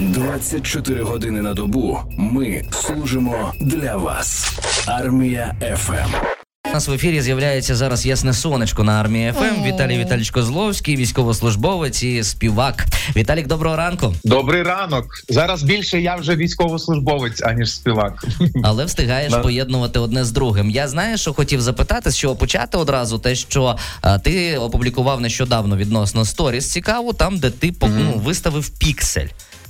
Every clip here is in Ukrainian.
24 години на добу ми служимо для вас. Армія FM. У нас в ефірі з'являється зараз ясне сонечко на армії FM. Віталій Віталійович Козловський, військовослужбовець і співак. Віталік, доброго ранку. Добрий ранок. Зараз більше я вже військовослужбовець, аніж співак. Але встигаєш Да. поєднувати одне з другим. Я знаю, що хотів запитати, з чого почати одразу, те, що а, ти опублікував нещодавно відносно сторіс цікаву, там, де ти по- ну, виставив піксель.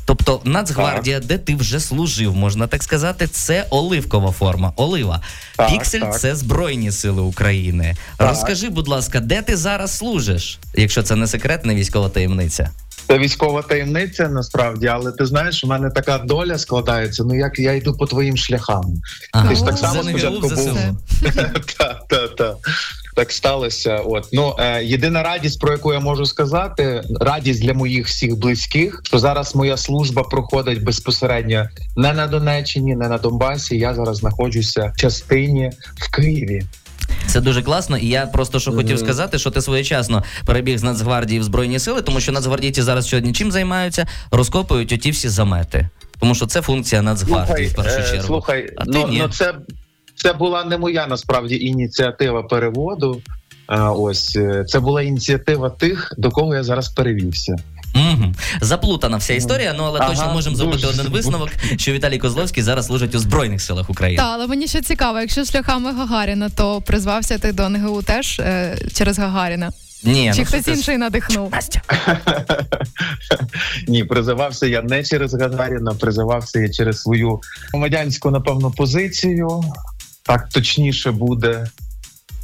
Тобто Нацгвардія, де ти вже служив, можна так сказати, це оливкова форма. Олива. Так, Піксель так. це Збройні Сили України. Так. Розкажи, будь ласка, де ти зараз служиш, якщо це не секретна військова таємниця? Це військова таємниця насправді, але ти знаєш, у мене така доля складається. Ну як я йду по твоїм шляхам. Ага. Ти ж так само спочатку був. Та, та, та. Так сталося. От ну е, єдина радість, про яку я можу сказати, радість для моїх всіх близьких, що зараз моя служба проходить безпосередньо не на Донеччині, не на Донбасі. Я зараз знаходжуся в частині в Києві. Це дуже класно, і я просто що хотів сказати, що ти своєчасно перебіг з Нацгвардії в Збройні сили, тому що нацгвардійці зараз сьогодні чим займаються? Розкопують оті всі замети. Тому що це функція Нацгвардії в першу е, чергу. Слухай, А ти ну, ні. ну це, це була не моя насправді ініціатива переводу. А, ось е, це була ініціатива тих, до кого я зараз перевівся. Угу. Заплутана вся історія, ну але Ага, точно можемо зробити дуже один висновок, що Віталій Козловський зараз служить у Збройних силах України. Та, але мені ще цікаво, якщо шляхами Гагаріна, то призвався ти до НГУ теж е, через Гагаріна. Ні, Чи ну, хтось це- інший надихнув? Настя. Ні, призивався я не через Гагаріна, призивався я через свою громадянську, напевно, позицію. Так точніше буде.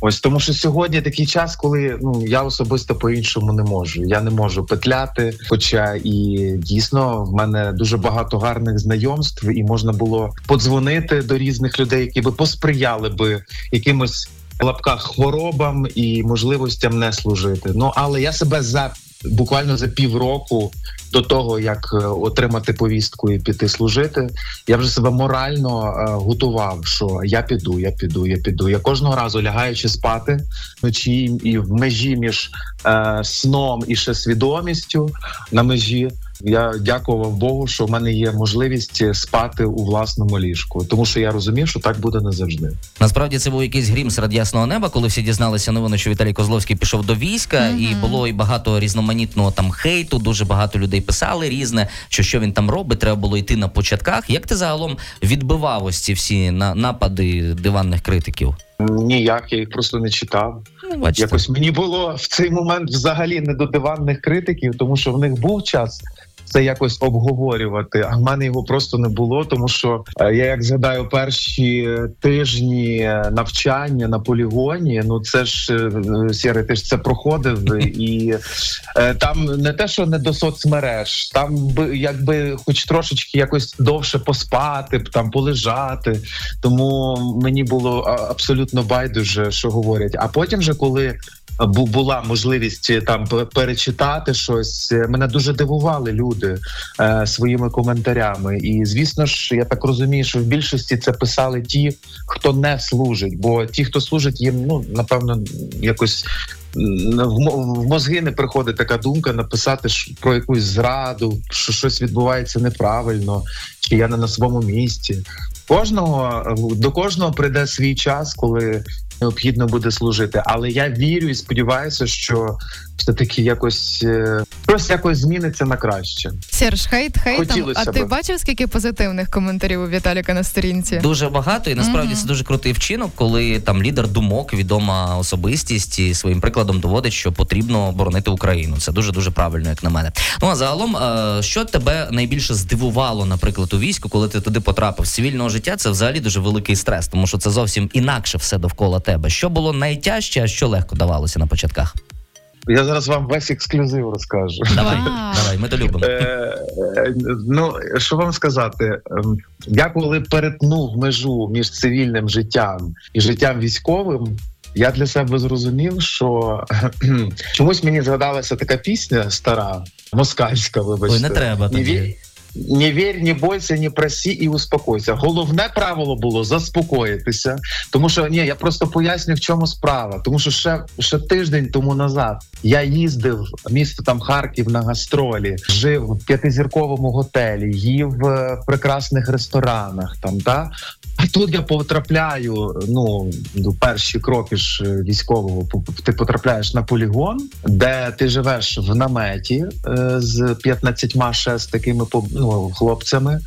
Ось тому, що сьогодні такий час, коли ну я особисто по-іншому не можу. Я не можу петляти. Хоча і дійсно в мене дуже багато гарних знайомств, і можна було подзвонити до різних людей, які би посприяли би якимось лапках хворобам і можливостям не служити. Ну але я себе за буквально за півроку до того, як е, отримати повістку і піти служити, я вже себе морально е, готував, що я піду, я піду, я піду. Я кожного разу лягаючи спати вночі і в межі між е, сном і ще свідомістю на межі. Я дякував Богу, що в мене є можливість спати у власному ліжку, тому що я розумів, що так буде не завжди. Насправді це був якийсь грім серед ясного неба, коли всі дізналися новину, що Віталій Козловський пішов до війська, Мгм. і було і багато різноманітного там хейту. Дуже багато людей писали різне, що що він там робить. Треба було йти на початках. Як ти загалом відбивав ось ці всі на напади диванних критиків? Ніяк я їх просто не читав. Ну, бачите. Якось мені було в цей момент взагалі не до диванних критиків, тому що в них був час. Це якось обговорювати, а в мене його просто не було, тому що е, я як згадаю перші тижні е, навчання на полігоні. Ну це ж е, Сєре, ти ж це проходив, і е, там не те, що не до соцмереж, там би якби хоч трошечки якось довше поспати, там полежати. Тому мені було абсолютно байдуже, що говорять. А потім, вже коли була можливість е, там перечитати щось, е, мене дуже дивували люди е, своїми коментарями. І звісно ж, я так розумію, що в більшості це писали ті, хто не служить, бо ті, хто служить, їм ну напевно якось. В мозги не приходить така думка написати про якусь зраду, що щось відбувається неправильно, чи я не на своєму місці. Кожного е, до кожного прийде свій час, коли необхідно буде служити. Але я вірю і сподіваюся, що все таки якось е, щось якось зміниться на краще. Серж, хейт хейтом. А ти би. бачив, скільки позитивних коментарів у Віталіка на сторінці? Дуже багато, і насправді Мгм. це дуже крутий вчинок, коли там лідер думок, відома особистість, і своїм прикладом доводить, що потрібно боронити Україну. Це дуже дуже правильно, як на мене. Ну а загалом, е, що тебе найбільше здивувало, наприклад, у війську, коли ти туди потрапив? З цивільного життя це взагалі дуже великий стрес, тому що це зовсім інакше все довкола тебе. Що було найтяжче, а що легко давалося на початках? Я зараз вам весь ексклюзив розкажу. Давай, давай, ми то любимо. Е, е, ну що вам сказати? Ем, Я коли перетнув межу між цивільним життям і життям військовим. Я для себе зрозумів, що чомусь мені згадалася така пісня стара, москальська, вибачте. Ой, не треба тобі. Не вір, не бойся, не просі і успокойся. Головне правило було заспокоїтися, тому що ні, я просто поясню, в чому справа. Тому що ще ще тиждень тому назад я їздив в місто там Харків на гастролі, жив в п'ятизірковому готелі, їв в прекрасних ресторанах. Там та а тут я потрапляю. Ну до перші кроки ж військового ти потрапляєш на полігон, де ти живеш в наметі е, з 15 ще з такими ну, хлопцями,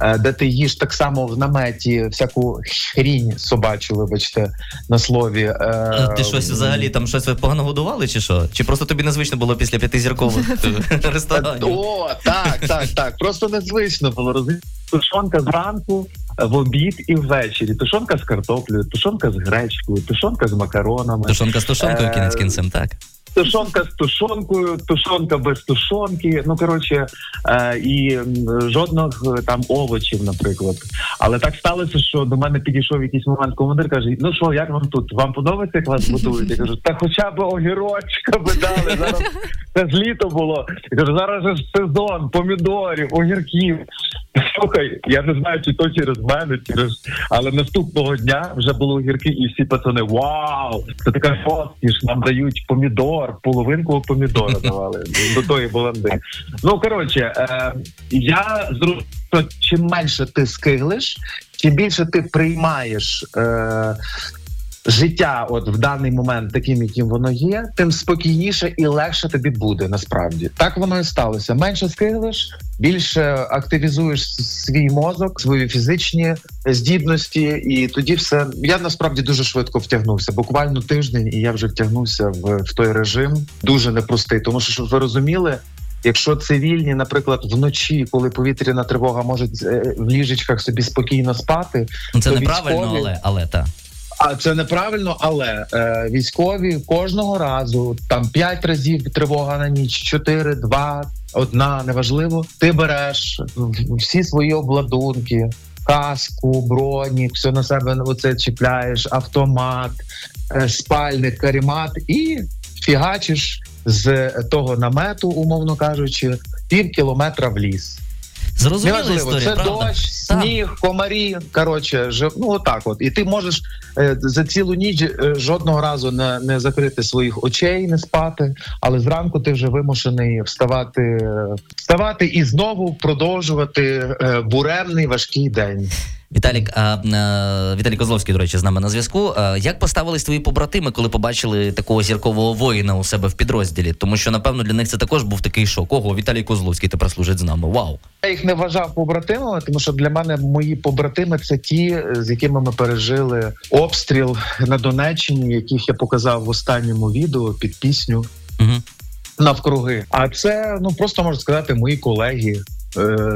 е, де ти їш так само в наметі всяку хрінь собачу, вибачте, на слові. Е, ти щось взагалі там щось погано годували, чи що? Чи просто тобі незвично було після п'ятизіркових ресторанів? О, так, так, так. Просто незвично було розумієш? Тушонка зранку, в обід і ввечері. Тушонка з картоплею, тушонка з гречкою, тушонка з макаронами. Тушонка з тушонкою е, кінець кінцем, так. Тушонка з тушонкою, тушонка без тушонки. Ну коротше, е, і жодних е, там овочів, наприклад. Але так сталося, що до мене підійшов якийсь момент командир. каже: Ну що, як вам тут? Вам подобається, як вас готують? Я кажу, та хоча б огірочка би дали. Зараз це ж літо було. Я кажу, зараз же сезон помідорів, огірків. Слухай, я не знаю, чи то через мене, через але наступного дня вже були огірки, і всі пацани вау! Це така розкіш, нам дають помідор, половинку помідора давали до тої баланди. Ну коротше, е, я зрозумів, що чим менше ти скиглиш, чим більше ти приймаєш. Е, життя, от в даний момент, таким, яким воно є, тим спокійніше і легше тобі буде. Насправді так воно і сталося. Менше скиглиш, більше активізуєш свій мозок, свої фізичні здібності, і тоді все я насправді дуже швидко втягнувся. Буквально тиждень, і я вже втягнувся в, в той режим. Дуже непростий, тому що щоб ви розуміли. Якщо цивільні, наприклад, вночі, коли повітряна тривога можуть е, в ліжечках собі спокійно спати, ну, це неправильно, військові... але але так. А це неправильно, але е, військові кожного разу там п'ять разів тривога на ніч, чотири, два, одна, неважливо. Ти береш всі свої обладунки, каску, броні, все на себе оце чіпляєш, автомат, е, спальник, карімат і фігачиш з того намету, умовно кажучи, пів кілометра в ліс. Зрозуміла Неважливо, історія, це правда? дощ, сніг, комарі. Коротше, жив, ну отак. От і ти можеш е, за цілу ніч е, жодного разу не не закрити своїх очей, не спати. Але зранку ти вже вимушений вставати, вставати і знову продовжувати е, буремний важкий день. Віталік, а, а, Віталій Козловський, до речі, з нами на зв'язку. А, як поставились твої побратими, коли побачили такого зіркового воїна у себе в підрозділі? Тому що, напевно, для них це також був такий шок. Ого, Віталій Козловський тепер служить з нами. Вау! Я їх не вважав побратимами, тому що для мене мої побратими це ті, з якими ми пережили обстріл на Донеччині, яких я показав в останньому відео під пісню. Угу. Навкруги, а це ну просто можна сказати, мої колеги, Е,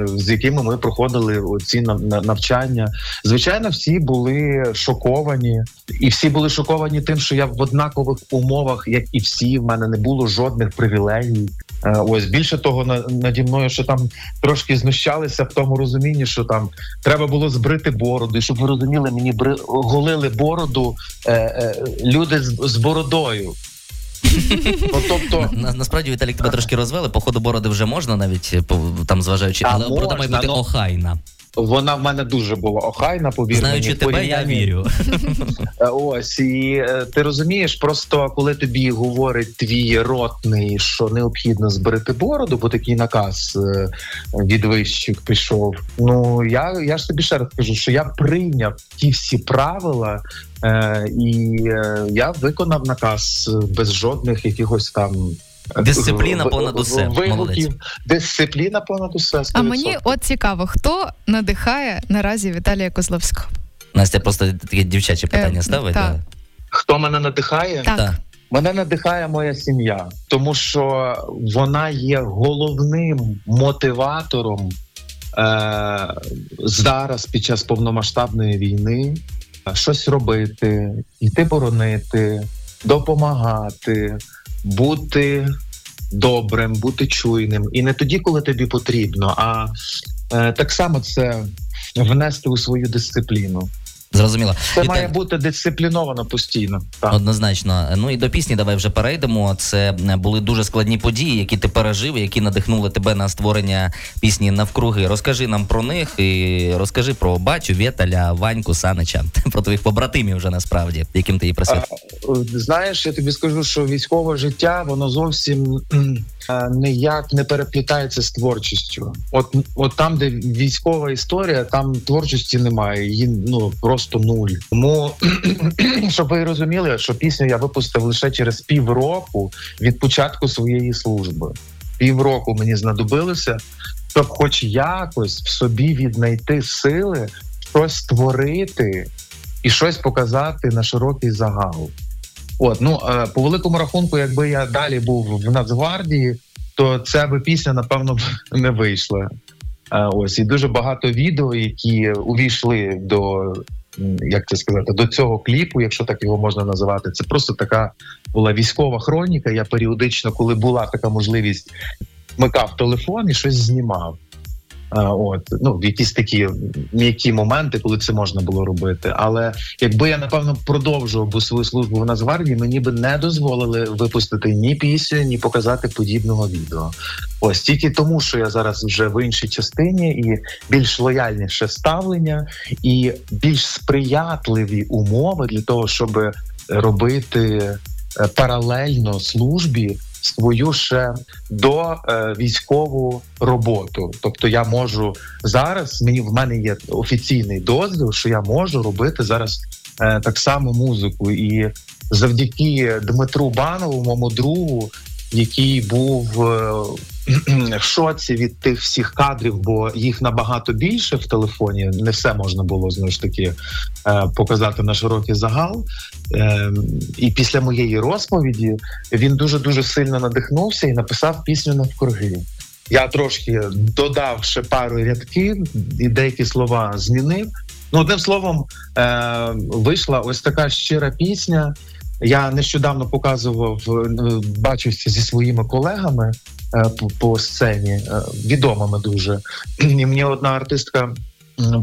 з якими ми проходили ці навчання. Звичайно, всі були шоковані, і всі були шоковані тим, що я в однакових умовах, як і всі, в мене не було жодних привілегій. Е, ось більше того, наді мною, що там трошки знущалися в тому розумінні, що там треба було збрити бороду, і щоб ви розуміли, мені бри... голили бороду е, е, люди з, з бородою. Ну, тобто На, насправді Віталік тебе трошки розвели. Походу бороди вже можна навіть там зважаючи, але борода має бути ну, охайна. Вона в мене дуже була охайна, повір Знаючи мені, тебе, порівнянні. я вірю. Е, ось і е, ти розумієш, просто коли тобі говорить твій ротний, що необхідно зберегти бороду, бо такий наказ е, від вищих пішов. Ну я я ж тобі ще раз кажу, що я прийняв ті всі правила, е, і я виконав наказ без жодних якихось там. Дисципліна понад усе. Молодець. Дисципліна понад усе. 100%. А мені от цікаво, хто надихає наразі Віталія Козловського? Настя просто таке дівчаче питання е, ставить. Так. Хто мене надихає? Так. так. Мене надихає моя сім'я, тому що вона є головним мотиватором е- зараз під час повномасштабної війни щось робити, йти боронити, допомагати бути добрим, бути чуйним, і не тоді, коли тобі потрібно, а е, так само це внести у свою дисципліну. Зрозуміло. Це Віталій, має бути дисципліновано постійно. Так. Однозначно. Ну і до пісні давай вже перейдемо. Це були дуже складні події, які ти пережив, які надихнули тебе на створення пісні навкруги. Розкажи нам про них і розкажи про батю, Вєталя, Ваньку, Санича, про твоїх побратимів вже насправді, яким ти її присвятив. Е, Знаєш, я тобі скажу, що військове життя воно зовсім ніяк не переплітається з творчістю. От, от там, де військова історія, там творчості немає. Її ну просто нуль. Тому щоб ви розуміли, що пісню я випустив лише через півроку від початку своєї служби. Півроку мені знадобилося, щоб, хоч якось в собі віднайти сили, щось створити і щось показати на широкий загал. От ну е, по великому рахунку, якби я далі був в Нацгвардії, то ця би пісня напевно не вийшла. Е, Ось і дуже багато відео, які увійшли до як це сказати, до цього кліпу, якщо так його можна називати. Це просто така була військова хроніка. Я періодично, коли була така можливість, вмикав телефон і щось знімав. От ну в якісь такі м'які моменти, коли це можна було робити. Але якби я напевно продовжував би свою службу в Нацгвардії, мені би не дозволили випустити ні пісню, ні показати подібного відео. Ось тільки тому, що я зараз вже в іншій частині, і більш лояльніше ставлення, і більш сприятливі умови для того, щоб робити е, паралельно службі свою ще до е, військову роботу. Тобто я можу зараз. Мені в мене є офіційний дозвіл, що я можу робити зараз е, так само музику. І завдяки Дмитру Банову, моєму другу, який був е, в шоці від тих всіх кадрів, бо їх набагато більше в телефоні. Не все можна було знову ж таки е, показати на широкий загал. Е, І після моєї розповіді він дуже дуже сильно надихнувся і написав пісню навкруги. Я трошки додав ще пару рядків і деякі слова змінив. Ну, одним словом, вийшла ось така щира пісня. Я нещодавно показував, е, бачився зі своїми колегами е, по, сцені, е, відомими дуже. І мені одна артистка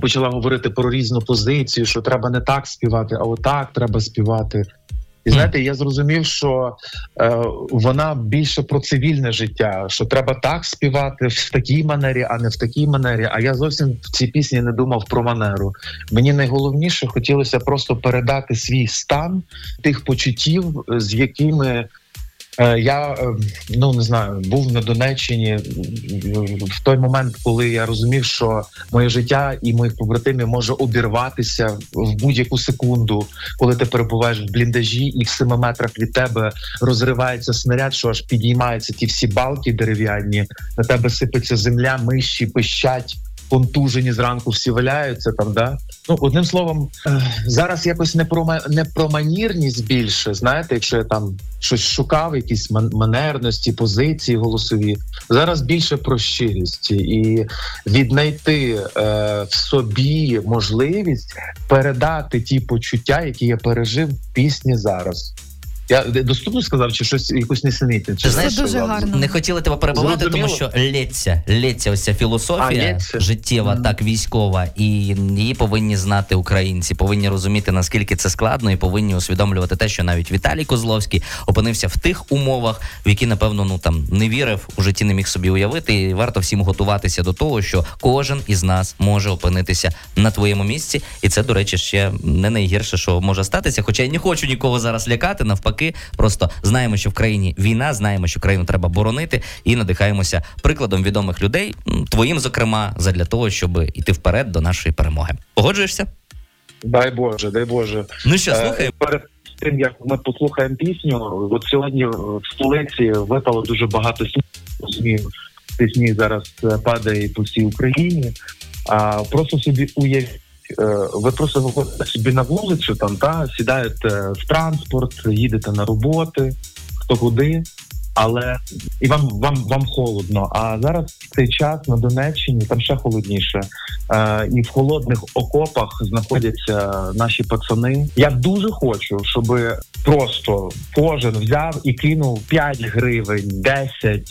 почала говорити про різну позицію, що треба не так співати, а отак треба співати. І знаєте, я зрозумів, що е, вона більше про цивільне життя, що треба так співати в такій манері, а не в такій манері. А я зовсім в цій пісні не думав про манеру. Мені найголовніше хотілося просто передати свій стан тих почуттів, з якими я е, ну не знаю, був на Донеччині в той момент, коли я розумів, що моє життя і моїх побратимів може обірватися в будь-яку секунду, коли ти перебуваєш в бліндажі, і в семи метрах від тебе розривається снаряд, що аж підіймаються ті всі балки дерев'яні, на тебе сипеться земля, миші, пищать. Контужені зранку всі валяються там, да ну одним словом, е, зараз якось не про не про манірність більше. Знаєте, якщо я там щось шукав, якісь ман- манерності, позиції голосові. Зараз більше про щирість і віднайти е, в собі можливість передати ті почуття, які я пережив в пісні зараз. Я доступно сказав, чи щось якусь несенітницю? Знаєш, дуже що, гарно. Не хотіли тебе перебувати, тому що лється, лється ось ця філософія А, життєва, так військова, і її повинні знати українці, повинні розуміти наскільки це складно, і повинні усвідомлювати те, що навіть Віталій Козловський опинився в тих умовах, в які напевно ну там не вірив у житті, не міг собі уявити. І варто всім готуватися до того, що кожен із нас може опинитися на твоєму місці, і це, до речі, ще не найгірше, що може статися. Хоча я не хочу нікого зараз лякати, навпаки, просто знаємо, що в країні війна, знаємо, що країну треба боронити, і надихаємося прикладом відомих людей, твоїм, зокрема, задля того, щоб іти вперед до нашої перемоги. Погоджуєшся? Дай Боже, дай Боже. Ну що, Е, слухай, Перед тим як ми послухаємо пісню, от сьогодні в столиці випало дуже багато снігу. Розумію, цей сніг зараз е, падає по всій Україні. А просто собі уявіть, ви просто виходите собі на вулицю, там та сідаєте в транспорт, їдете на роботи, хто куди. Але і вам вам вам холодно. А зараз в цей час на Донеччині там ще холодніше. Е, і в холодних окопах знаходяться наші пацани. Я дуже хочу, щоб просто кожен взяв і кинув 5 гривень, 10,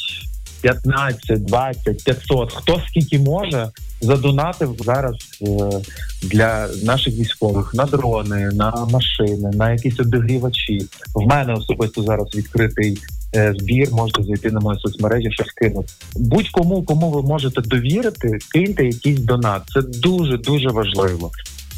15, 20, 500, хто скільки може, задонатив зараз е, для наших військових на дрони, на машини, на якісь обігрівачі. В мене особисто зараз відкритий е, збір. Можете зайти на мої соцмережі, щось кинути. Будь-кому, кому ви можете довірити, киньте якийсь донат. Це дуже дуже важливо.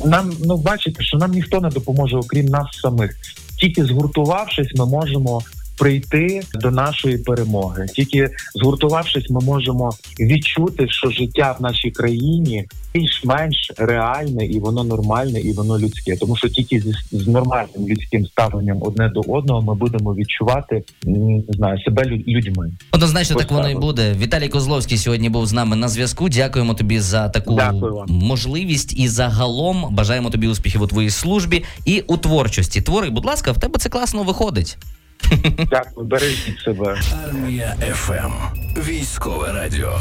Нам ну бачите, що нам ніхто не допоможе, окрім нас самих. Тільки згуртувавшись, ми можемо прийти до нашої перемоги. Тільки згуртувавшись, ми можемо відчути, що життя в нашій країні більш-менш реальне і воно нормальне, і воно людське. Тому що тільки зі з нормальним людським ставленням одне до одного ми будемо відчувати не знаю себе лю- людьми. Однозначно Ось так воно і буде. Віталій Козловський сьогодні був з нами на зв'язку. Дякуємо тобі за таку Дякую можливість і загалом бажаємо тобі успіхів у твоїй службі і у творчості. Твори, будь ласка, в тебе це класно виходить. Дякую, бережіть себе. Армія ФМ. Військове радіо.